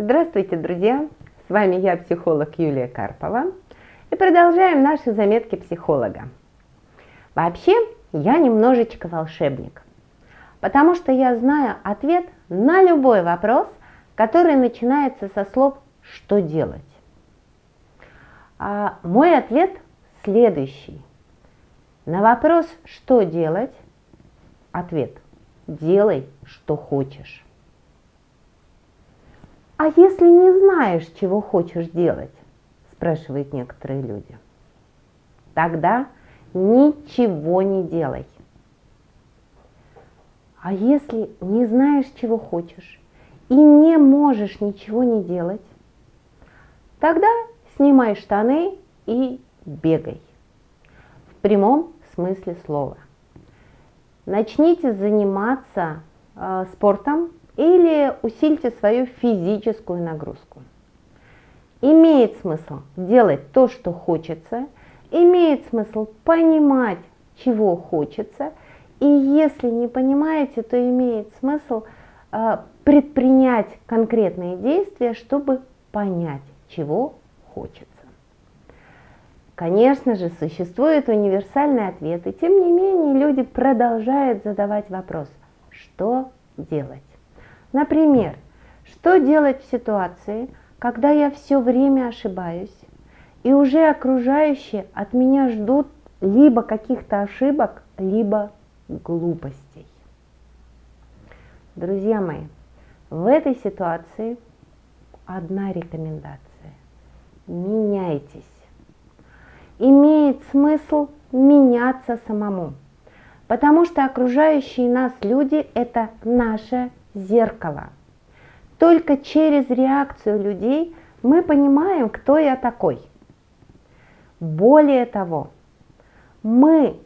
Здравствуйте, друзья! С вами я, психолог Юлия Карпова, и продолжаем наши заметки психолога. Вообще, я немножечко волшебник, потому что я знаю ответ на любой вопрос, который начинается со слов «что делать?». А мой ответ следующий. На вопрос «что делать?» ответ «делай, что хочешь». А если не знаешь, чего хочешь делать, спрашивают некоторые люди, тогда ничего не делай. А если не знаешь, чего хочешь, и не можешь ничего не делать, тогда снимай штаны и бегай. В прямом смысле слова. Начните заниматься э, спортом или усильте свою физическую нагрузку. Имеет смысл делать то, что хочется, имеет смысл понимать, чего хочется, и если не понимаете, то имеет смысл э, предпринять конкретные действия, чтобы понять, чего хочется. Конечно же, существует универсальный ответ, и тем не менее люди продолжают задавать вопрос, что делать. Например, что делать в ситуации, когда я все время ошибаюсь, и уже окружающие от меня ждут либо каких-то ошибок, либо глупостей. Друзья мои, в этой ситуации одна рекомендация. Меняйтесь. Имеет смысл меняться самому, потому что окружающие нас люди – это наше зеркало. Только через реакцию людей мы понимаем, кто я такой. Более того, мы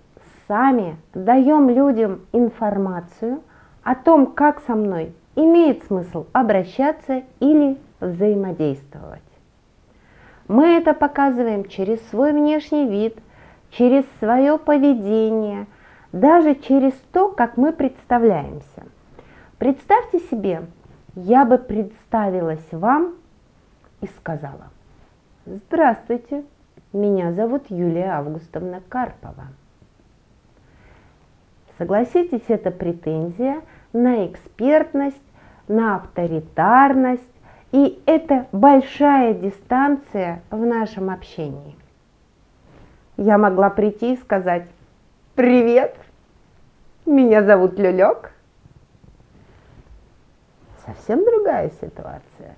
сами даем людям информацию о том, как со мной имеет смысл обращаться или взаимодействовать. Мы это показываем через свой внешний вид, через свое поведение, даже через то, как мы представляемся. Представьте себе, я бы представилась вам и сказала, здравствуйте, меня зовут Юлия Августовна Карпова. Согласитесь, это претензия на экспертность, на авторитарность, и это большая дистанция в нашем общении. Я могла прийти и сказать, привет, меня зовут Люлек, совсем другая ситуация.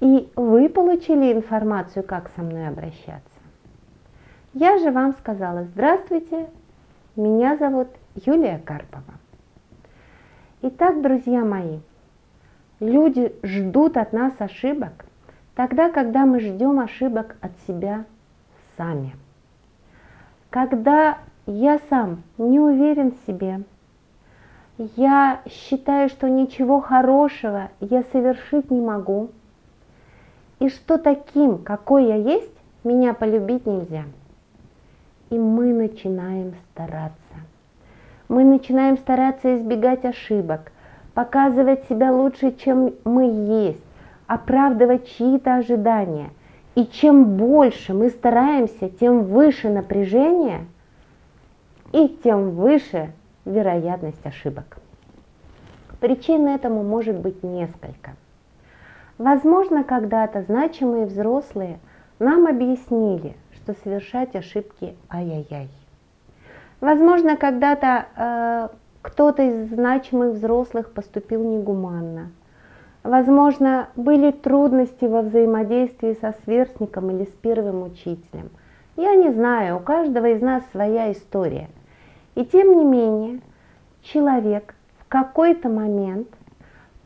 И вы получили информацию, как со мной обращаться. Я же вам сказала, здравствуйте, меня зовут Юлия Карпова. Итак, друзья мои, люди ждут от нас ошибок тогда, когда мы ждем ошибок от себя сами. Когда я сам не уверен в себе, я считаю, что ничего хорошего я совершить не могу, и что таким, какой я есть, меня полюбить нельзя. И мы начинаем стараться. Мы начинаем стараться избегать ошибок, показывать себя лучше, чем мы есть, оправдывать чьи-то ожидания. И чем больше мы стараемся, тем выше напряжение и тем выше вероятность ошибок. Причин этому может быть несколько. Возможно, когда-то значимые взрослые нам объяснили, что совершать ошибки ай-яй-яй. Возможно, когда-то э, кто-то из значимых взрослых поступил негуманно. Возможно, были трудности во взаимодействии со сверстником или с первым учителем. Я не знаю, у каждого из нас своя история – и тем не менее, человек в какой-то момент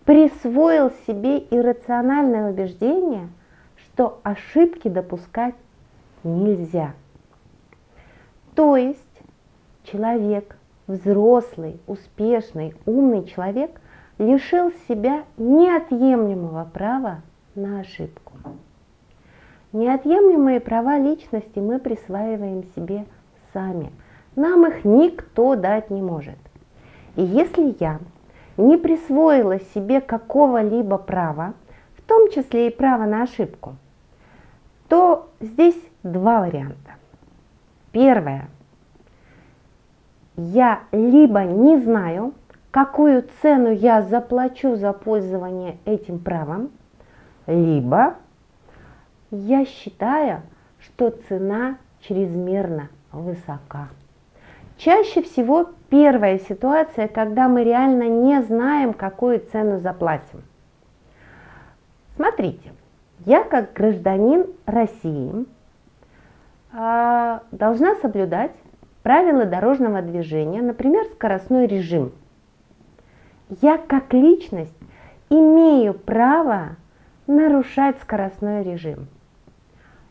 присвоил себе иррациональное убеждение, что ошибки допускать нельзя. То есть человек, взрослый, успешный, умный человек лишил себя неотъемлемого права на ошибку. Неотъемлемые права личности мы присваиваем себе сами – нам их никто дать не может. И если я не присвоила себе какого-либо права, в том числе и право на ошибку, то здесь два варианта. Первое. Я либо не знаю, какую цену я заплачу за пользование этим правом, либо я считаю, что цена чрезмерно высока. Чаще всего первая ситуация, когда мы реально не знаем, какую цену заплатим. Смотрите, я как гражданин России а, должна соблюдать правила дорожного движения, например, скоростной режим. Я как личность имею право нарушать скоростной режим.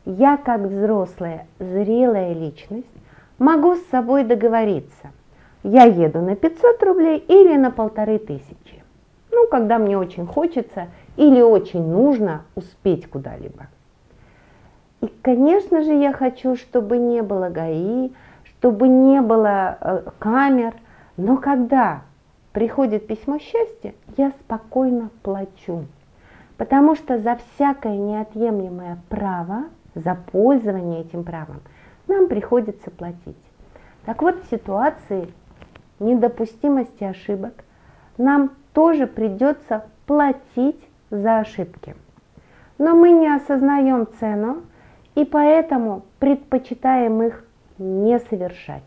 Я как взрослая, зрелая личность могу с собой договориться. Я еду на 500 рублей или на полторы тысячи. Ну, когда мне очень хочется или очень нужно успеть куда-либо. И, конечно же, я хочу, чтобы не было ГАИ, чтобы не было э, камер. Но когда приходит письмо счастья, я спокойно плачу. Потому что за всякое неотъемлемое право, за пользование этим правом, нам приходится платить. Так вот, в ситуации недопустимости ошибок нам тоже придется платить за ошибки. Но мы не осознаем цену и поэтому предпочитаем их не совершать.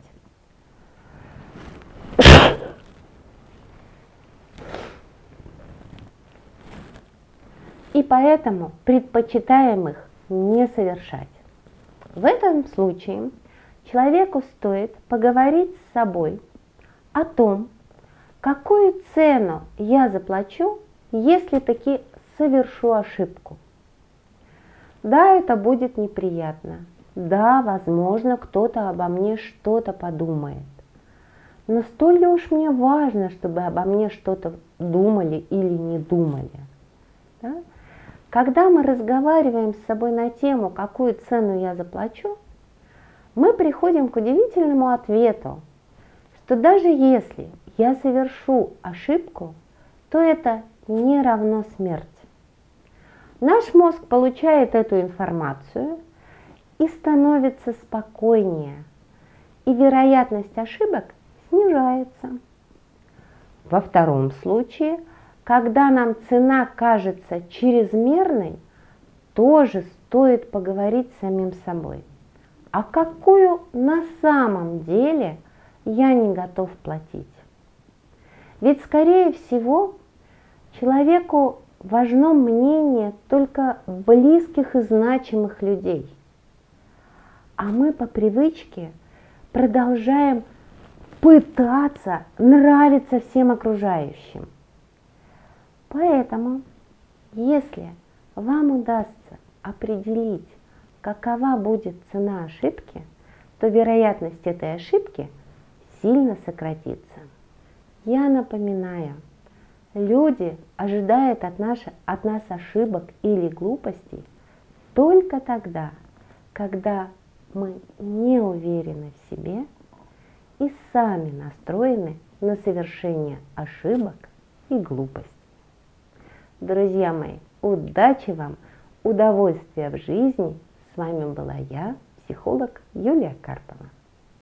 И поэтому предпочитаем их не совершать. В этом случае человеку стоит поговорить с собой о том, какую цену я заплачу, если таки совершу ошибку. Да, это будет неприятно. Да, возможно, кто-то обо мне что-то подумает. Но столь ли уж мне важно, чтобы обо мне что-то думали или не думали? Да? Когда мы разговариваем с собой на тему, какую цену я заплачу, мы приходим к удивительному ответу, что даже если я совершу ошибку, то это не равно смерти. Наш мозг получает эту информацию и становится спокойнее, и вероятность ошибок снижается. Во втором случае, когда нам цена кажется чрезмерной, тоже стоит поговорить с самим собой. А какую на самом деле я не готов платить? Ведь, скорее всего, человеку важно мнение только близких и значимых людей. А мы по привычке продолжаем пытаться нравиться всем окружающим. Поэтому, если вам удастся определить, какова будет цена ошибки, то вероятность этой ошибки сильно сократится. Я напоминаю, Люди ожидают от, нас, от нас ошибок или глупостей только тогда, когда мы не уверены в себе и сами настроены на совершение ошибок и глупостей. Друзья мои, удачи вам, удовольствия в жизни. С вами была я, психолог Юлия Карпова.